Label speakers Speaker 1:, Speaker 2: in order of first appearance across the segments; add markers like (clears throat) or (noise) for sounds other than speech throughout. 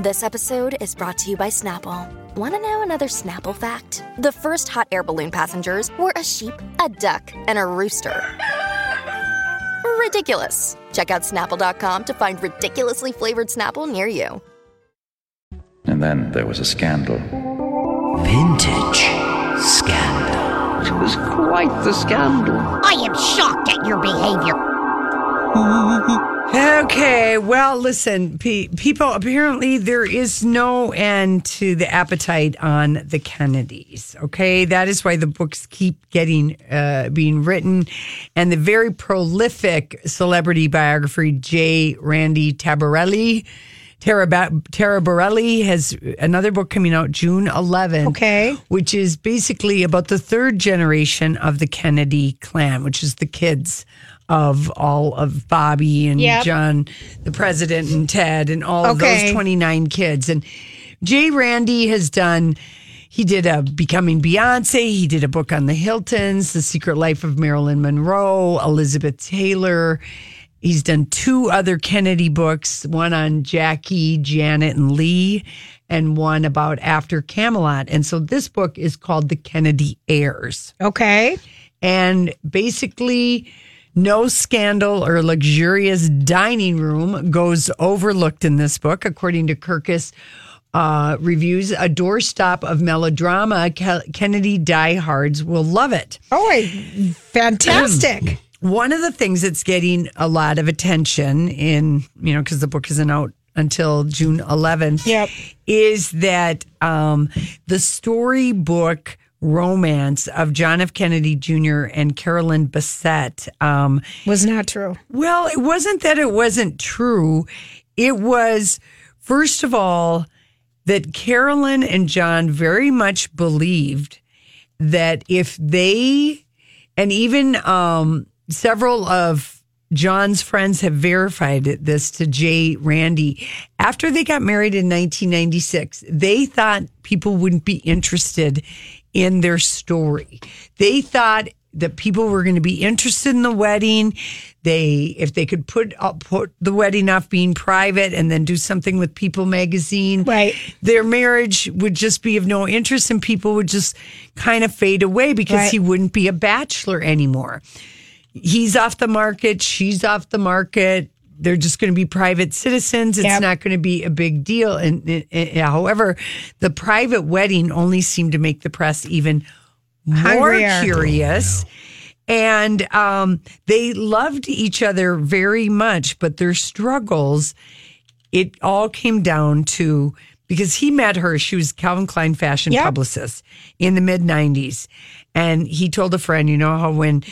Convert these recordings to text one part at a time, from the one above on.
Speaker 1: This episode is brought to you by Snapple. Want to know another Snapple fact? The first hot air balloon passengers were a sheep, a duck, and a rooster. Ridiculous. Check out snapple.com to find ridiculously flavored Snapple near you.
Speaker 2: And then there was a scandal.
Speaker 3: Vintage scandal.
Speaker 4: It was quite the scandal.
Speaker 5: I am shocked at your behavior. (laughs)
Speaker 6: Okay, well, listen, pe- people, apparently there is no end to the appetite on the Kennedys. Okay, that is why the books keep getting, uh, being written. And the very prolific celebrity biographer, J. Randy Tabarelli, Tara, ba- Taraborrelli has another book coming out June 11th.
Speaker 7: Okay.
Speaker 6: Which is basically about the third generation of the Kennedy clan, which is the kids of all of Bobby and
Speaker 7: Yep.
Speaker 6: John, the president, and Ted, and all of those 29 kids. And Jay Randy has done. He did a Becoming Beyonce. He did a book on the Hiltons, The Secret Life of Marilyn Monroe, Elizabeth Taylor. He's done two other Kennedy books, one on Jackie, Janet, and Lee, and one about after Camelot. And so this book is called The Kennedy Heirs.
Speaker 7: Okay.
Speaker 6: And basically, no scandal or luxurious dining room goes overlooked in this book, according to Kirkus. Uh, reviews a doorstop of melodrama. Kennedy diehards will love it.
Speaker 7: Oh, fantastic. (clears throat)
Speaker 6: One of the things that's getting a lot of attention in, you know, because the book isn't out until June 11th,
Speaker 7: Yep.
Speaker 6: is that um, the storybook romance of John F. Kennedy Jr. and Carolyn Bessette. Um,
Speaker 7: Was not true.
Speaker 6: well, it wasn't that it wasn't true. It was, first of all, that Carolyn and John very much believed that if they, and even um, several of John's friends have verified this to Jay Randy. After they got married in 1996, they thought people wouldn't be interested in their story. They thought that people were going to be interested in the wedding. They, if they could put up, put the wedding off being private and then do something with People magazine,
Speaker 7: Right.
Speaker 6: Their marriage would just be of no interest, and people would just kind of fade away because
Speaker 7: Right.
Speaker 6: he wouldn't be a bachelor anymore. He's off the market. She's off the market. They're just going to be private citizens. It's
Speaker 7: Yep.
Speaker 6: not going to be a big deal. And, and- and- however, the private wedding only seemed to make the press even more
Speaker 7: Hungrier.
Speaker 6: curious. And um, they loved each other very much, but their struggles, it all came down to because he met her, she was Calvin Klein fashion
Speaker 7: Yep.
Speaker 6: publicist in the mid 90s. And he told a friend, you know how when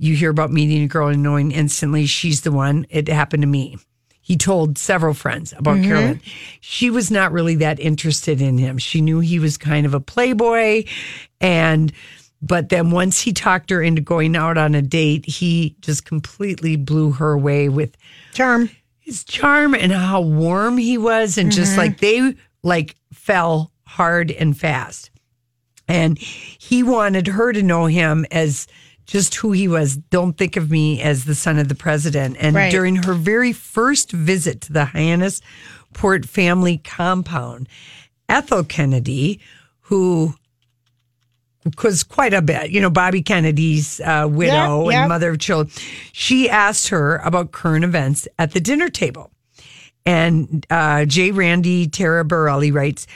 Speaker 6: you hear about meeting a girl and knowing instantly she's the one, it happened to me. He told several friends about
Speaker 7: Mm-hmm.
Speaker 6: Carolyn. She was not really that interested in him. She knew he was kind of a playboy. And, but then once he talked her into going out on a date, he just completely blew her away with
Speaker 7: Charm.
Speaker 6: his charm and how warm he was and just like they like fell hard and fast and he wanted her to know him as just who he was don't think of me as the son of the president and
Speaker 7: Right.
Speaker 6: during her very first visit to the hyannis port family compound ethel kennedy who was quite a bit, you know, Bobby Kennedy's uh, widow
Speaker 7: Yep, yep.
Speaker 6: and mother of children. She asked her about current events at the dinner table. And uh, J. Randy Taraborrelli writes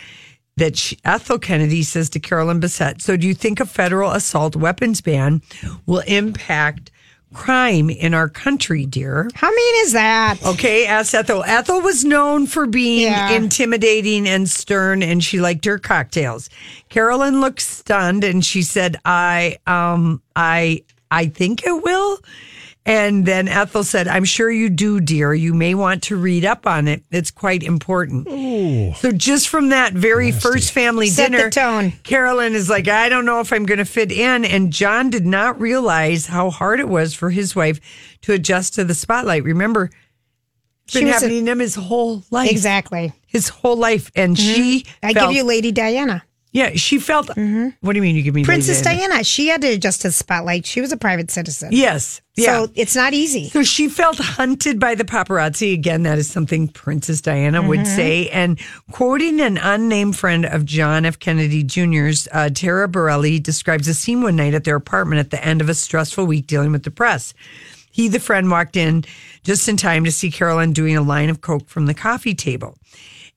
Speaker 6: that she, Ethel Kennedy says to Carolyn Bessette, So do you think a federal assault weapons ban will impact crime in our country, dear?
Speaker 7: How mean is that?
Speaker 6: Okay, asked Ethel. Ethel was known for being
Speaker 7: Yeah.
Speaker 6: intimidating and stern, and she liked her cocktails. Carolyn looked stunned, and she said, "I, um, I, I think it will." And then Ethel said, I'm sure you do, dear. You may want to read up on it. It's quite important. So, just from that very first family
Speaker 7: Set the
Speaker 6: dinner,
Speaker 7: tone.
Speaker 6: Carolyn is like, I don't know if I'm going to fit in. And John did not realize how hard it was for his wife to adjust to the spotlight. Remember, it's
Speaker 7: She
Speaker 6: been
Speaker 7: was a-
Speaker 6: happening to him his whole life.
Speaker 7: Exactly.
Speaker 6: His whole life. And mm-hmm. she
Speaker 7: I
Speaker 6: felt,
Speaker 7: give you Lady Diana.
Speaker 6: Yeah, she felt, what do you mean you give me
Speaker 7: Princess
Speaker 6: Lady
Speaker 7: Diana. She had to adjust to the spotlight. She was a private citizen.
Speaker 6: Yes. Yeah.
Speaker 7: So it's not easy.
Speaker 6: So she felt hunted by the paparazzi. Again, that is something Princess Diana would
Speaker 7: Mm-hmm.
Speaker 6: say. And quoting an unnamed friend of John F. Kennedy Jr.'s, uh, Taraborrelli describes a scene one night at their apartment at the end of a stressful week dealing with the press. He, the friend, walked in just in time to see Carolyn doing a line of coke from the coffee table.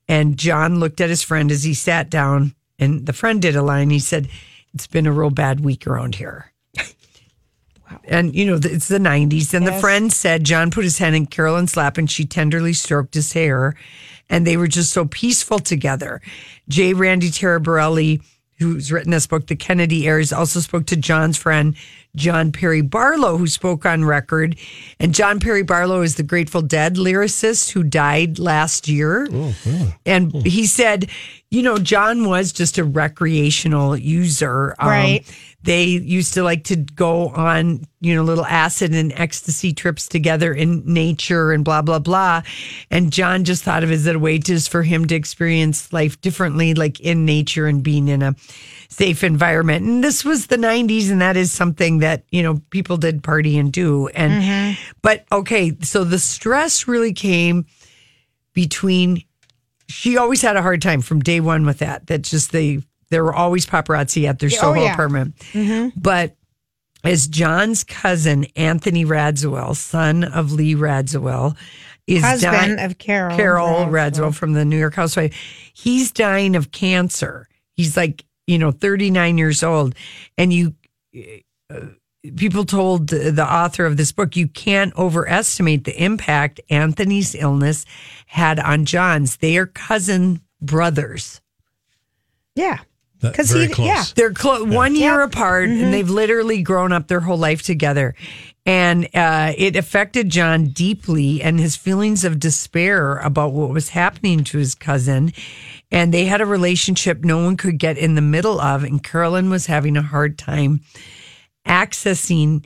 Speaker 6: And John looked at his friend as he sat down, and the friend did a line. He said, It's been a real bad week around here. wow. And, you know, it's the 90s. And the friend said, John put his hand in Carolyn's lap and she tenderly stroked his hair. And they were just so peaceful together. J. Randy Taraborrelli, who's written this book, The Kennedy Heirs, also spoke to John's friend, John Perry Barlow, who spoke on record. And John Perry Barlow is the Grateful Dead lyricist who died last year. And he said, you know, John was just a recreational user. Um,
Speaker 7: Right.
Speaker 6: They used to like to go on, you know, little acid and ecstasy trips together in nature and blah, blah, blah. And John just thought of it as a way just for him to experience life differently, like in nature and being in a safe environment. And this was the 90s, and that is something that, you know, people did party and do. And, mm-hmm. but okay, so the stress really came between she always had a hard time from day one with that. That just they there were always paparazzi at their
Speaker 7: Yeah, oh,
Speaker 6: Soho
Speaker 7: oh, yeah.
Speaker 6: apartment. Mm-hmm. But as John's cousin Anthony Radziwill, son of Lee Radziwill, is
Speaker 7: Husband
Speaker 6: dying,
Speaker 7: of Carol
Speaker 6: Carol.
Speaker 7: Radziwill
Speaker 6: from the New York Housewife. He's dying of cancer. He's like you know 39 years old, and you people told the the author of this book, you can't overestimate the impact Anthony's illness had on John's. They are cousin brothers.
Speaker 7: Yeah. 'Cause he-
Speaker 8: close.
Speaker 7: yeah.
Speaker 6: They're clo- one year apart, and they've literally grown up their whole life together. And uh, it affected John deeply and his feelings of despair about what was happening to his cousin. And they had a relationship no one could get in the middle of. And Carolyn was having a hard time accessing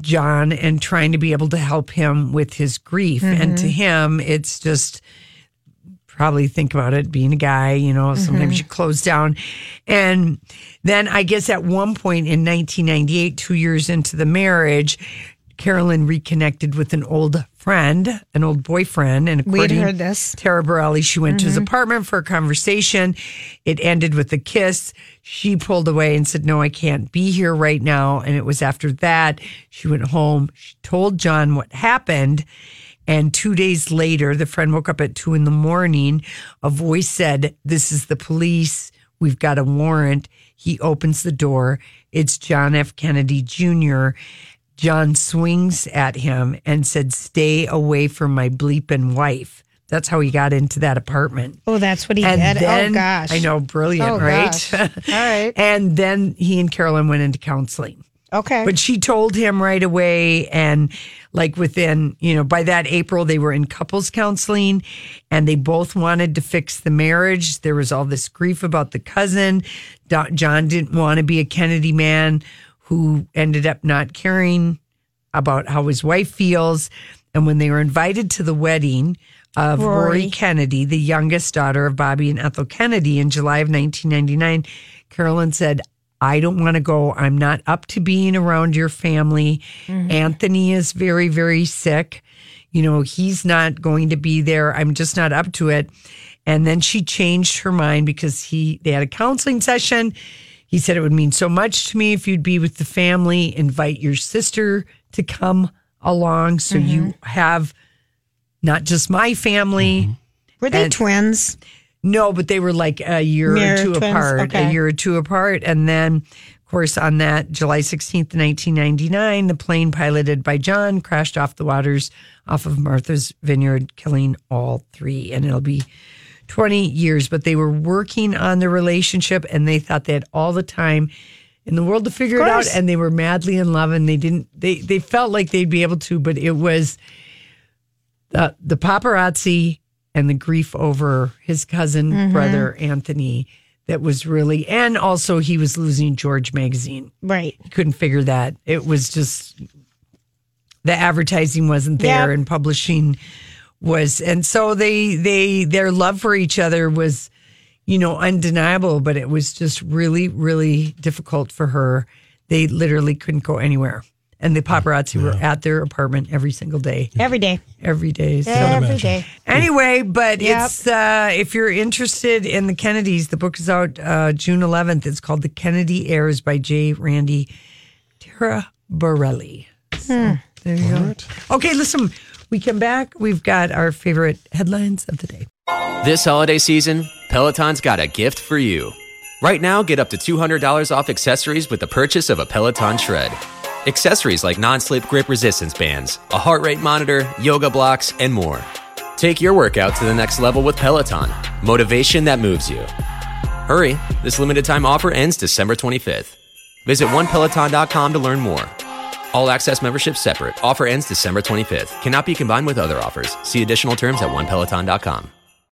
Speaker 6: John and trying to be able to help him with his grief. And to mm-hmm. him, it's just probably think about it being a guy, you know, sometimes mm-hmm. you close down. And then I guess at one point in 1998, two years into the marriage, Carolyn reconnected with an old friend, an old boyfriend. And
Speaker 7: We'd
Speaker 6: according
Speaker 7: heard this.
Speaker 6: Taraborrelli, she went to his mm-hmm. apartment for a conversation. It ended with a kiss. She pulled away and said, No, I can't be here right now. And it was after that she went home. She told John what happened. And two days later, the friend woke up at two in the morning. A voice said, This is the police. We've got a warrant. He opens the door. It's John F. Kennedy Jr. John swings at him and said, Stay away from my bleeping wife. That's how he got into that apartment.
Speaker 7: Oh, that's what he
Speaker 6: And
Speaker 7: did.
Speaker 6: Oh, then,
Speaker 7: oh gosh.
Speaker 6: I know, brilliant,
Speaker 7: Oh,
Speaker 6: right?
Speaker 7: All right. (laughs)
Speaker 6: and then he and Carolyn went into counseling.
Speaker 7: Okay.
Speaker 6: But she told him right away. And like within, you know, by that April, they were in couples counseling and they both wanted to fix the marriage. There was all this grief about the cousin. John didn't want to be a Kennedy man who ended up not caring about how his wife feels. And when they were invited to the wedding of Rory,
Speaker 7: Rory.
Speaker 6: Kennedy, the youngest daughter of Bobby and Ethel Kennedy, in July of 1999, Carolyn said, I don't want to go. I'm not up to being around your family. Mm-hmm. Anthony is very, very sick. You know, he's not going to be there. I'm just not up to it. And then she changed her mind because he they had a counseling session. He said it would mean so much to me if you'd be with the family, invite your sister to come along so you mm-hmm. have not just my family. Mm-hmm.
Speaker 7: Were they
Speaker 6: and-
Speaker 7: twins?
Speaker 6: No, but they were like a year
Speaker 7: Mirror
Speaker 6: or two
Speaker 7: twins?
Speaker 6: apart,
Speaker 7: Okay.
Speaker 6: a year or two apart. And then, of course, on that July 16th, 1999, the plane piloted by John crashed off the waters off of Martha's Vineyard, killing all three. And it'll be 20 years, but they were working on the relationship and they thought they had all the time in the world to figure it out, and they were madly in love, and they didn't. They they felt like they'd be able to, but it was the the paparazzi and the grief over his cousin
Speaker 7: Mm-hmm.
Speaker 6: brother Anthony that was really, and also he was losing George magazine.
Speaker 7: Right.
Speaker 6: He couldn't figure that. It was just the advertising wasn't there
Speaker 7: Yep.
Speaker 6: and publishing was and so they they their love for each other was you know undeniable but it was just really really difficult for her they literally couldn't go anywhere and the paparazzi were at their apartment every single day
Speaker 7: Every day.
Speaker 6: every day so
Speaker 7: Every day.
Speaker 6: Anyway, but
Speaker 7: Yep.
Speaker 6: it's uh, if you're interested in the Kennedys, the book is out uh, June 11th. It's called The Kennedy Heirs by J. Randy Tara Borelli. So there you go. Okay, listen, we come back. We've got our favorite headlines of the day.
Speaker 8: This holiday season, Peloton's got a gift for you. Right now, get up to $200 off accessories with the purchase of a Peloton Shred. Accessories like non slip grip resistance bands, a heart rate monitor, yoga blocks, and more. Take your workout to the next level with Peloton. Motivation that moves you. Hurry, this limited time offer ends December 25th. Visit onepeloton.com to learn more. All access membership separate. Offer ends December 25th. Cannot be combined with other offers. See additional terms at onepeloton.com.